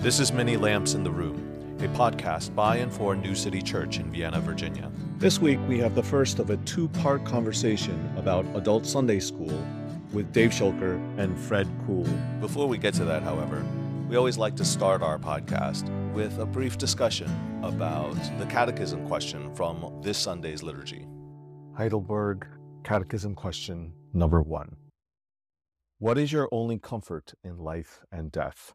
This is Many Lamps in the Room, a podcast by and for New City Church in Vienna, Virginia. This week, we have the first of a two part conversation about adult Sunday school with Dave Schulker and Fred Kuhl. Before we get to that, however, we always like to start our podcast with a brief discussion about the catechism question from this Sunday's liturgy. Heidelberg Catechism question number one What is your only comfort in life and death?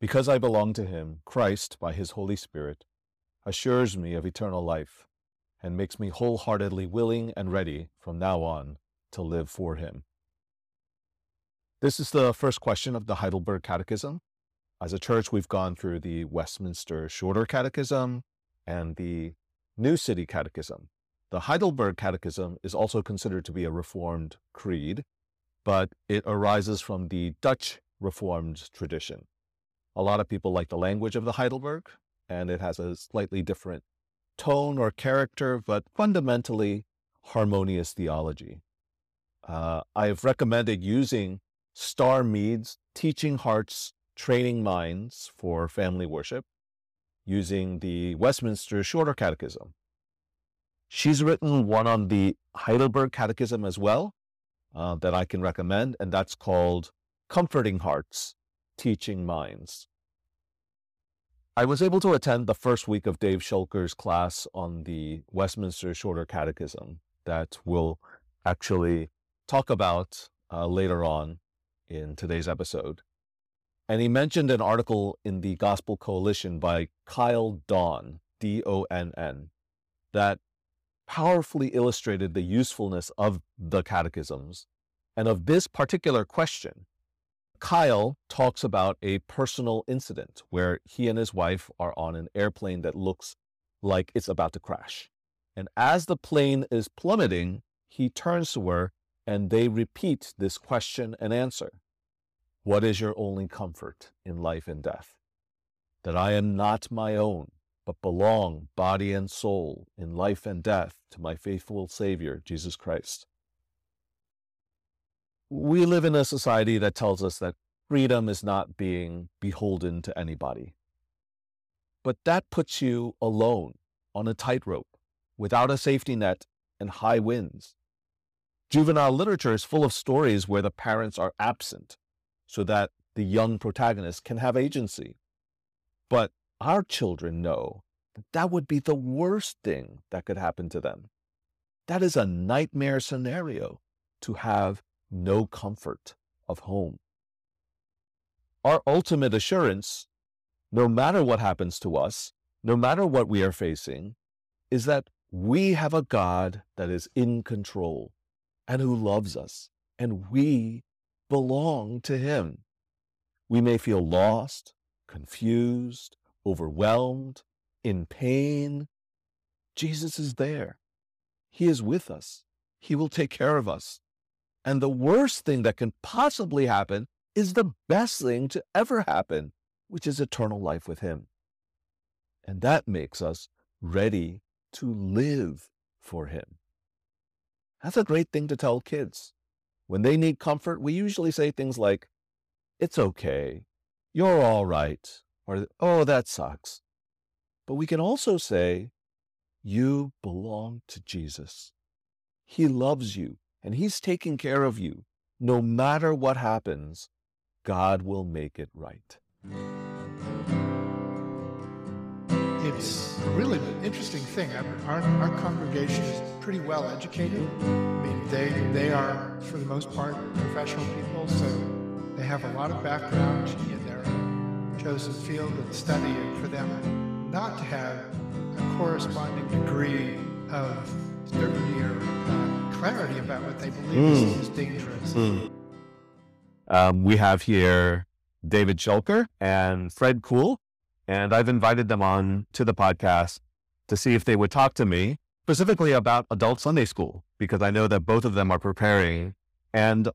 Because I belong to him, Christ, by his Holy Spirit, assures me of eternal life and makes me wholeheartedly willing and ready from now on to live for him. This is the first question of the Heidelberg Catechism. As a church, we've gone through the Westminster Shorter Catechism and the New City Catechism. The Heidelberg Catechism is also considered to be a Reformed creed, but it arises from the Dutch Reformed tradition. A lot of people like the language of the Heidelberg, and it has a slightly different tone or character, but fundamentally harmonious theology. Uh, I have recommended using Starr Meade's Teaching Hearts, Training Minds for Family Worship using the Westminster Shorter Catechism. She's written one on the Heidelberg Catechism as well uh, that I can recommend, and that's called Comforting Hearts, Teaching Minds. I was able to attend the first week of Dave Schulker's class on the Westminster Shorter Catechism that we'll actually talk about uh, later on in today's episode. And he mentioned an article in the Gospel Coalition by Kyle Donn, D O N N, that powerfully illustrated the usefulness of the catechisms and of this particular question Kyle talks about a personal incident where he and his wife are on an airplane that looks like it's about to crash. And as the plane is plummeting, he turns to her and they repeat this question and answer What is your only comfort in life and death? That I am not my own, but belong body and soul in life and death to my faithful Savior, Jesus Christ we live in a society that tells us that freedom is not being beholden to anybody. But that puts you alone on a tightrope without a safety net and high winds. Juvenile literature is full of stories where the parents are absent so that the young protagonist can have agency. But our children know that that would be the worst thing that could happen to them. That is a nightmare scenario to have no comfort of home. Our ultimate assurance, no matter what happens to us, no matter what we are facing, is that we have a God that is in control and who loves us, and we belong to Him. We may feel lost, confused, overwhelmed, in pain. Jesus is there. He is with us. He will take care of us. And the worst thing that can possibly happen is the best thing to ever happen, which is eternal life with Him. And that makes us ready to live for Him. That's a great thing to tell kids. When they need comfort, we usually say things like, It's okay, you're all right, or Oh, that sucks. But we can also say, You belong to Jesus. He loves you and He's taking care of you. No matter what happens, God will make it right. It's a really an interesting thing. Our, our congregation is pretty well educated. I mean, they, they are, for the most part, professional people, so they have a lot of background in their chosen field of study, and for them not to have a corresponding degree of uh, clarity about what they believe mm. is, is, dangerous. Mm. Um, we have here David Schulker and Fred Kuhl, And I've invited them on to the podcast to see if they would talk to me specifically about adult Sunday school, because I know that both of them are preparing. And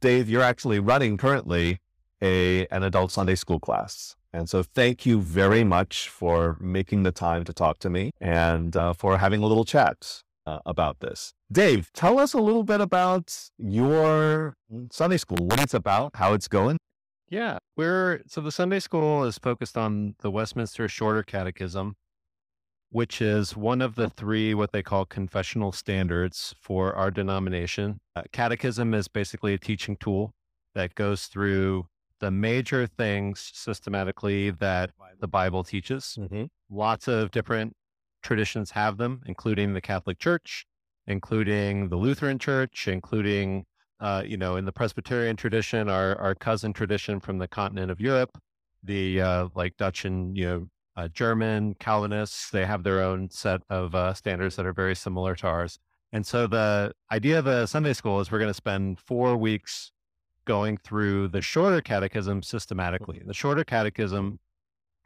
Dave, you're actually running currently a, an adult Sunday school class. And so thank you very much for making the time to talk to me and uh, for having a little chat uh, about this. Dave, tell us a little bit about your Sunday school, what it's about, how it's going. Yeah, we're so the Sunday school is focused on the Westminster Shorter Catechism, which is one of the three what they call confessional standards for our denomination. Uh, catechism is basically a teaching tool that goes through the major things systematically that the Bible teaches. Mm-hmm. Lots of different traditions have them, including the Catholic Church, including the Lutheran Church, including uh, you know, in the Presbyterian tradition, our our cousin tradition from the continent of Europe, the uh, like Dutch and you know uh, German Calvinists, they have their own set of uh, standards that are very similar to ours. And so the idea of a Sunday school is we're going to spend four weeks going through the shorter catechism systematically. The shorter catechism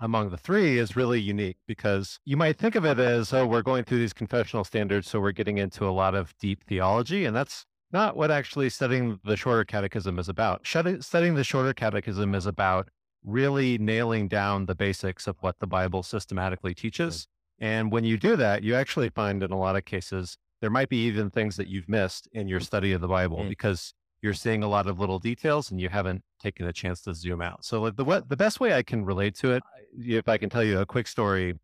among the three is really unique because you might think of it as, oh, we're going through these confessional standards, so we're getting into a lot of deep theology. And that's not what actually studying the shorter catechism is about. Studying the shorter catechism is about really nailing down the basics of what the Bible systematically teaches. And when you do that, you actually find in a lot of cases, there might be even things that you've missed in your study of the Bible mm. because you're seeing a lot of little details and you haven't taken a chance to zoom out. So like the the best way I can relate to it, if I can tell you a quick story,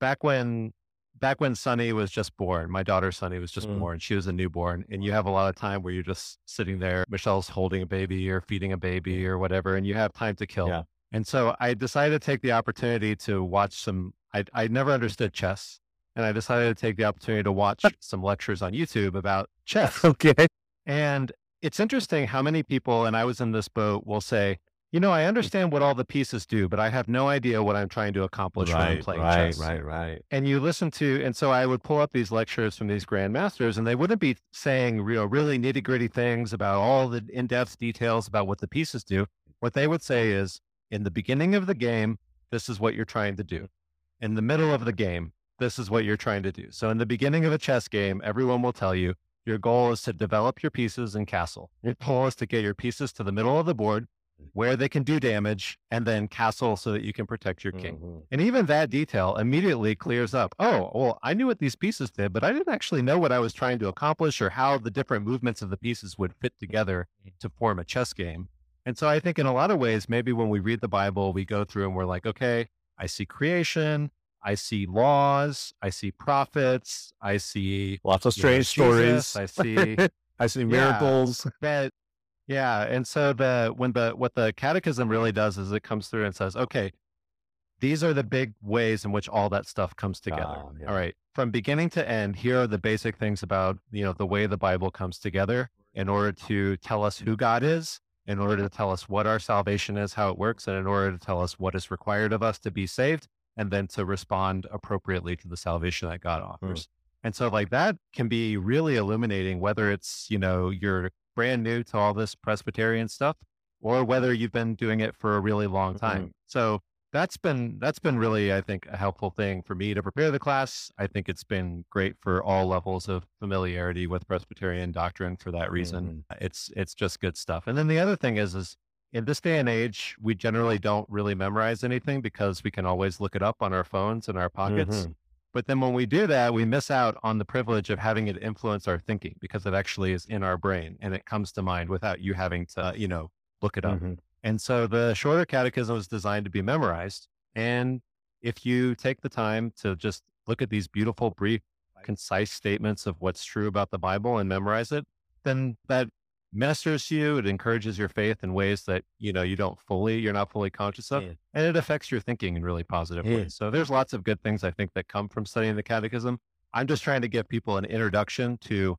back when back when Sunny was just born, my daughter Sunny was just mm. born. She was a newborn, and you have a lot of time where you're just sitting there. Michelle's holding a baby or feeding a baby or whatever, and you have time to kill. Yeah. And so I decided to take the opportunity to watch some. I I never understood chess, and I decided to take the opportunity to watch some lectures on YouTube about chess. Okay. And it's interesting how many people, and I was in this boat, will say, you know, I mm. understand what all the pieces do, but I have no idea what I'm trying to accomplish right, when I'm playing right, chess. Right, right, right. And you listen to, and so I would pull up these lectures from these grandmasters, and they wouldn't be saying you know, really nitty gritty things about all the in depth details about what the pieces do. What they would say is, in the beginning of the game, this is what you're trying to do. In the middle of the game, this is what you're trying to do. So in the beginning of a chess game, everyone will tell you your goal is to develop your pieces in castle. Your goal is to get your pieces to the middle of the board where they can do damage and then castle so that you can protect your king. Mm-hmm. And even that detail immediately clears up. Oh, well, I knew what these pieces did, but I didn't actually know what I was trying to accomplish or how the different movements of the pieces would fit together to form a chess game. And so I think in a lot of ways, maybe when we read the Bible, we go through and we're like, okay, I see creation, I see laws, I see prophets, I see lots of strange know, stories. Jesus, I see I see miracles. Yeah, that, yeah, and so the when the what the catechism really does is it comes through and says, okay, these are the big ways in which all that stuff comes together. Oh, yeah. All right, from beginning to end, here are the basic things about you know the way the Bible comes together in order to tell us who God is, in order to tell us what our salvation is, how it works, and in order to tell us what is required of us to be saved and then to respond appropriately to the salvation that God hmm. offers. Mm. And so like that can be really illuminating, whether it's, you know, you're brand new to all this Presbyterian stuff or whether you've been doing it for a really long time. Mm-hmm. So that's been that's been really I think a helpful thing for me to prepare the class. I think it's been great for all levels of familiarity with Presbyterian doctrine for that reason. Mm-hmm. It's it's just good stuff. And then the other thing is is in this day and age, we generally don't really memorize anything because we can always look it up on our phones and our pockets. Mm-hmm. But then when we do that, we miss out on the privilege of having it influence our thinking because it actually is in our brain and it comes to mind without you having to, you know, look it up. Mm-hmm. And so the shorter catechism is designed to be memorized. And if you take the time to just look at these beautiful, brief, concise statements of what's true about the Bible and memorize it, then that ministers to you. It encourages your faith in ways that, you know, you don't fully, you're not fully conscious of. Yeah. And it affects your thinking in really positive yeah. ways. So there's lots of good things I think that come from studying the catechism. I'm just trying to give people an introduction to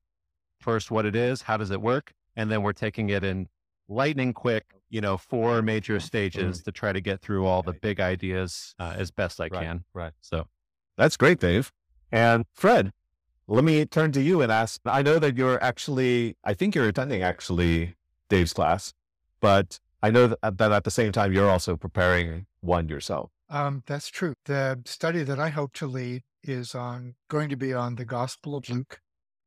first what it is, how does it work? And then we're taking it in lightning quick, you know, four major stages to try to get through all the big ideas uh, as best I right, can. Right. So that's great, Dave. And Fred, let me turn to you and ask I know that you're actually, I think you're attending actually Dave's class, but I know that, that at the same time you're also preparing one yourself. Um, that's true. The study that I hope to lead is on going to be on the Gospel of Luke.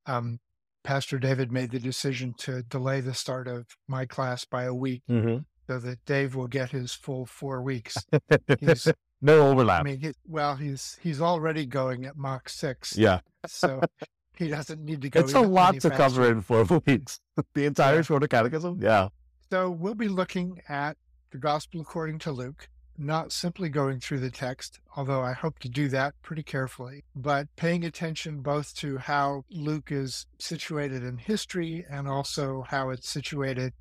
Um, Pastor David made the decision to delay the start of my class by a week Mm-hmm. so that Dave will get his full four weeks. He's, no overlap. I mean, he, well, he's he's already going at Mach six, yeah. so he doesn't need to go. It's a lot to cover in four weeks. The entire Yeah. shorter catechism? Yeah. So we'll be looking at the Gospel according to Luke, not simply going through the text, although I hope to do that pretty carefully, but paying attention both to how Luke is situated in history and also how it's situated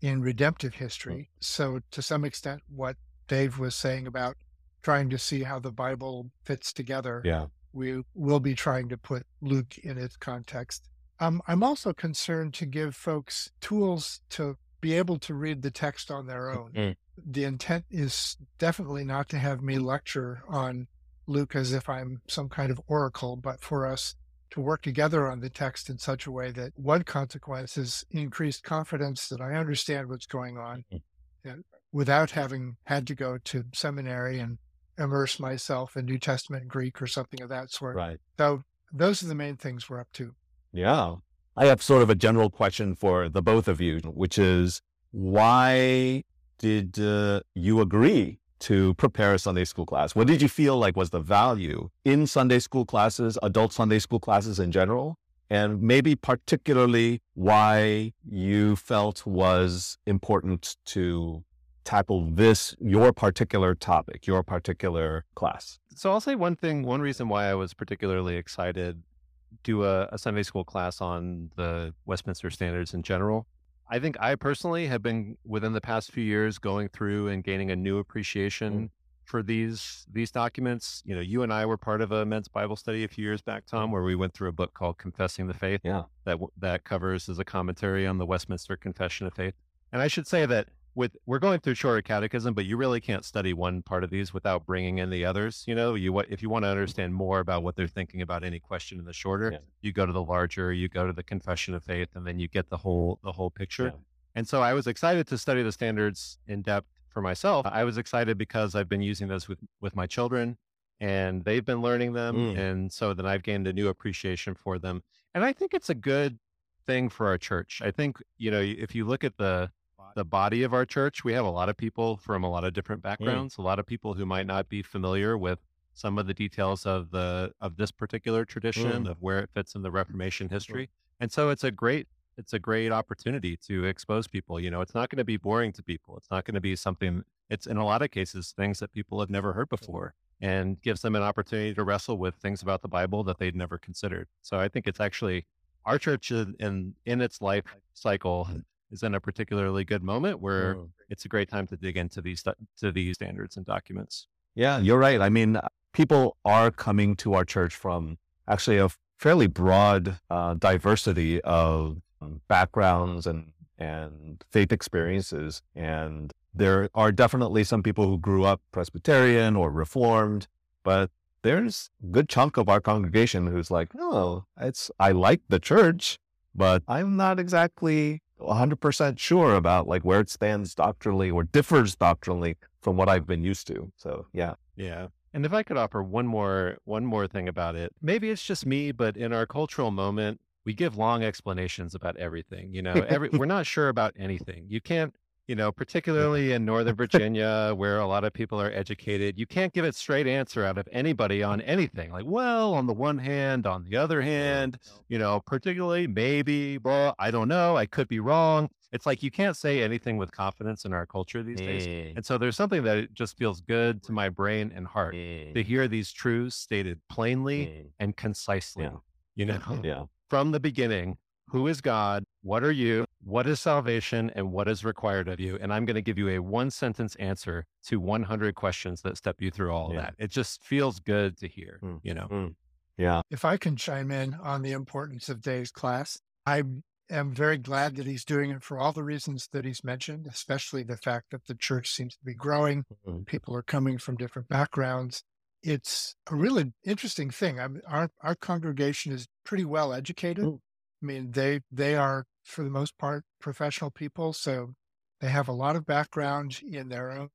in redemptive history. So, to some extent, what Dave was saying about trying to see how the Bible fits together Yeah. we will be trying to put Luke in its context. Um, I'm also concerned to give folks tools to be able to read the text on their own. Mm. The intent is definitely not to have me lecture on Luke as if I'm some kind of oracle, but for us to work together on the text in such a way that one consequence is increased confidence that I understand what's going on Mm. and without having had to go to seminary and immerse myself in New Testament Greek or something of that sort. Right. So those are the main things we're up to. Yeah. I have sort of a general question for the both of you, which is why did uh, you agree to prepare a Sunday school class? What did you feel like was the value in Sunday school classes, adult Sunday school classes in general? And maybe particularly why you felt was important to tackle this, your particular topic, your particular class. So I'll say one thing, one reason why I was particularly excited to do a, a Sunday school class on the Westminster standards in general. I think I personally have been within the past few years going through and gaining a new appreciation mm. for these these documents. You know, you and I were part of a men's Bible study a few years back, Tom, mm. where we went through a book called Confessing the Faith. Yeah. That that covers as a commentary on the Westminster Confession of Faith. And I should say that with we're going through shorter catechism, but you really can't study one part of these without bringing in the others. You know, you if you want to understand more about what they're thinking about any question in the shorter, Yeah. you go to the larger, you go to the Confession of Faith, and then you get the whole the whole picture. Yeah. And so I was excited to study the standards in depth for myself. I was excited because I've been using those with with my children, and they've been learning them, Mm. and so then I've gained a new appreciation for them. And I think it's a good thing for our church. I think you know if you look at the the body of our church, we have a lot of people from a lot of different backgrounds, a lot of people who might not be familiar with some of the details of the of this particular tradition Mm. of where it fits in the Reformation history. And so it's a great it's a great opportunity to expose people. You know, it's not going to be boring to people. It's not going to be something it's in a lot of cases things that people have never heard before and gives them an opportunity to wrestle with things about the Bible that they'd never considered. So I think it's actually our church in in, in its life cycle is in a particularly good moment where Mm. it's a great time to dig into these to these standards and documents. Yeah, you're right. I mean, uh, people are coming to our church from actually a fairly broad uh, diversity of um, backgrounds and and faith experiences, and there are definitely some people who grew up Presbyterian or Reformed, but there's a good chunk of our congregation who's like, oh, it's I like the church, but I'm not exactly 100% sure about like where it stands doctrinally or differs doctrinally from what I've been used to. So yeah. Yeah. And if I could offer one more one more thing about it, maybe it's just me, but in our cultural moment, we give long explanations about everything. You know, every we're not sure about anything. You can't, you know, particularly in Northern Virginia, where a lot of people are educated, you can't give a straight answer out of anybody on anything. Like, well, on the one hand, on the other hand, you know, particularly maybe, well, I don't know, I could be wrong. It's like you can't say anything with confidence in our culture these days. And so there's something that it just feels good to my brain and heart to hear these truths stated plainly and concisely. Yeah. You know, Yeah. from the beginning, who is God? What are you? What is salvation? And what is required of you? And I'm going to give you a one sentence answer to 100 questions that step you through all of Yeah. that. It just feels good to hear, Mm. you know? Mm. Yeah. If I can chime in on the importance of Dave's class, I am very glad that he's doing it for all the reasons that he's mentioned, especially the fact that the church seems to be growing. Mhm. People are coming from different backgrounds. It's a really interesting thing. I mean, our our congregation is pretty well educated. Mm. I mean, they they are for the most part professional people, so they have a lot of background in their own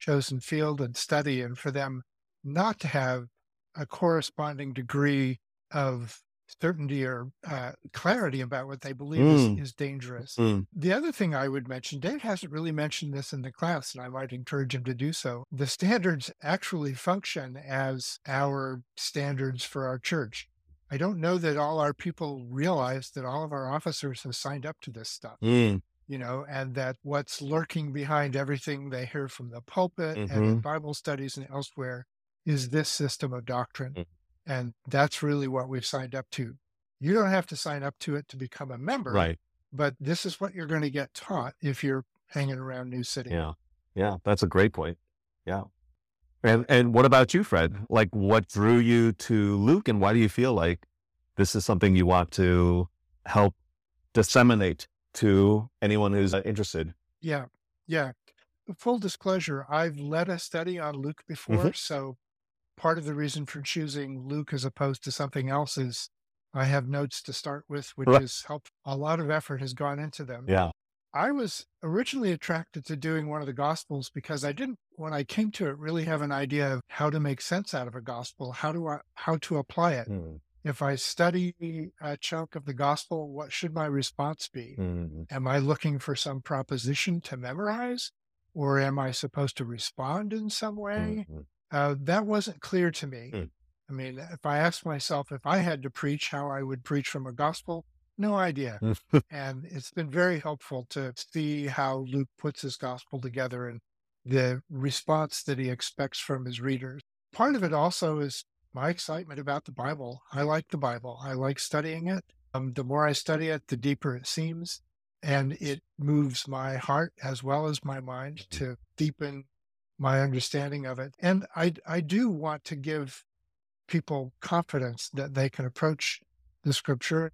chosen field and study, and for them not to have a corresponding degree of certainty or uh, clarity about what they believe Mm. is, is dangerous. Mm. The other thing I would mention, Dave hasn't really mentioned this in the class, and I might encourage him to do so. The standards actually function as our standards for our church. I don't know that all our people realize that all of our officers have signed up to this stuff, Mm. you know, and that what's lurking behind everything they hear from the pulpit and Mm-hmm. in Bible studies and elsewhere is this system of doctrine. Mm. And that's really what we've signed up to. You don't have to sign up to it to become a member Right. but this is what you're going to get taught if you're hanging around New City. Yeah. Yeah. That's a great point. Yeah. And and what about you, Fred? Like what drew you to Luke and why do you feel like this is something you want to help disseminate to anyone who's uh, interested? Yeah. Yeah. Full disclosure, I've led a study on Luke before. Mhm. So part of the reason for choosing Luke as opposed to something else is I have notes to start with, which Right. is help. A lot of effort has gone into them. Yeah. I was originally attracted to doing one of the gospels because I didn't, when I came to it, really have an idea of how to make sense out of a gospel, how do I, how to apply it. Mm. If I study a chunk of the gospel, what should my response be? Mm. Am I looking for some proposition to memorize? Or am I supposed to respond in some way? Mm. Uh, that wasn't clear to me. Mm. I mean, if I asked myself if I had to preach, how I would preach from a gospel, no idea. and it's been very helpful to see how Luke puts his gospel together and the response that he expects from his readers. Part of it also is my excitement about the Bible. I like the Bible, I like studying it. Um, the more I study it, the deeper it seems. And it moves my heart as well as my mind to deepen my understanding of it. And I, I do want to give people confidence that they can approach the scripture,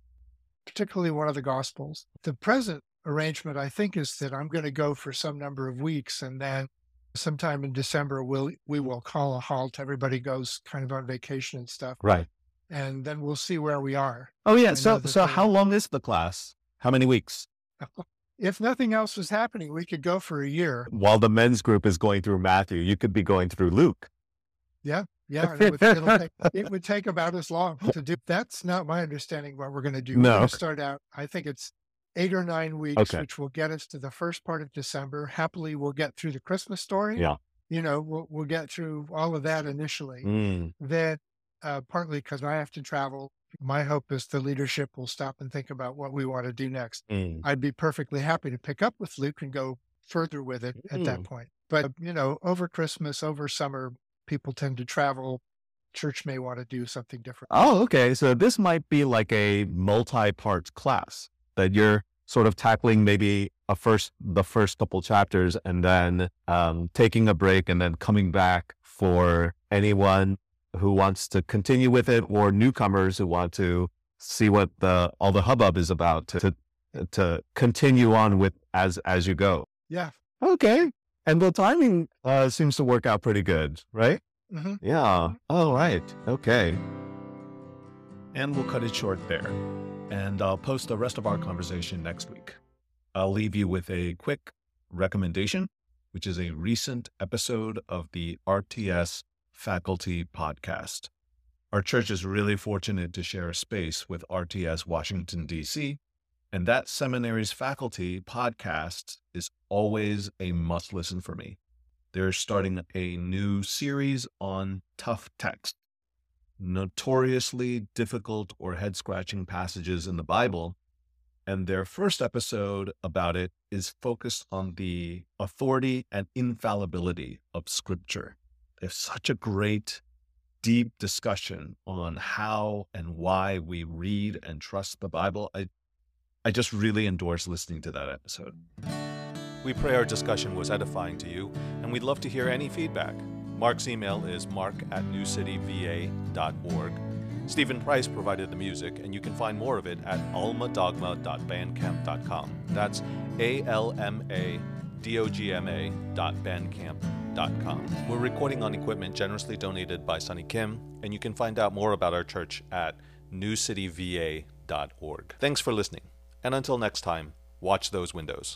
particularly one of the gospels. The present arrangement, I think, is that I'm going to go for some number of weeks and then sometime in December we'll we will call a halt. Everybody goes kind of on vacation and stuff. Right. And then we'll see where we are. Oh yeah. So so they- how long is the class? How many weeks? If nothing else was happening, we could go for a year. While the men's group is going through Matthew, you could be going through Luke. Yeah, and it would, it'll take, it would take about as long to do. That's not my understanding what we're going to do. We're No. to start out. I think it's eight or nine weeks, Okay. which will get us to the first part of December. Happily, we'll get through the Christmas story. Yeah. You know, we'll we'll get through all of that initially. Mm. Then, uh, partly because I have to travel. My hope is the leadership will stop and think about what we want to do next. Mm. I'd be perfectly happy to pick up with Luke and go further with it at that Mm. point. But, you know, over Christmas, over summer, people tend to travel. Church may want to do something different. Oh, okay. So this might be like a multi-part class that you're sort of tackling maybe a first the first couple chapters and then um, taking a break and then coming back for anyone who wants to continue with it or newcomers who want to see what the all the hubbub is about to to, to continue on with as as you go. Yeah. Okay. And the timing uh, seems to work out pretty good, right? hmm Yeah. All right. Okay. And we'll cut it short there. And I'll post the rest of our conversation next week. I'll leave you with a quick recommendation, which is a recent episode of the RTS Faculty Podcast. Our church is really fortunate to share a space with RTS Washington, D.C., and that seminary's faculty podcast is always a must listen for me. They're starting a new series on tough text notoriously difficult or head scratching passages in the Bible. And their first episode about it is focused on the authority and infallibility of Scripture. They have such a great, deep discussion on how and why we read and trust the Bible. I, I just really endorse listening to that episode. We pray our discussion was edifying to you, and we'd love to hear any feedback. Mark's email is mark at newcityva.org. Stephen Price provided the music, and you can find more of it at almadogma.bandcamp.com. That's A L M A D O G M A dot bandcamp.com. We're recording on equipment generously donated by Sonny Kim, and you can find out more about our church at newcityva.org. Thanks for listening, and until next time, watch those windows.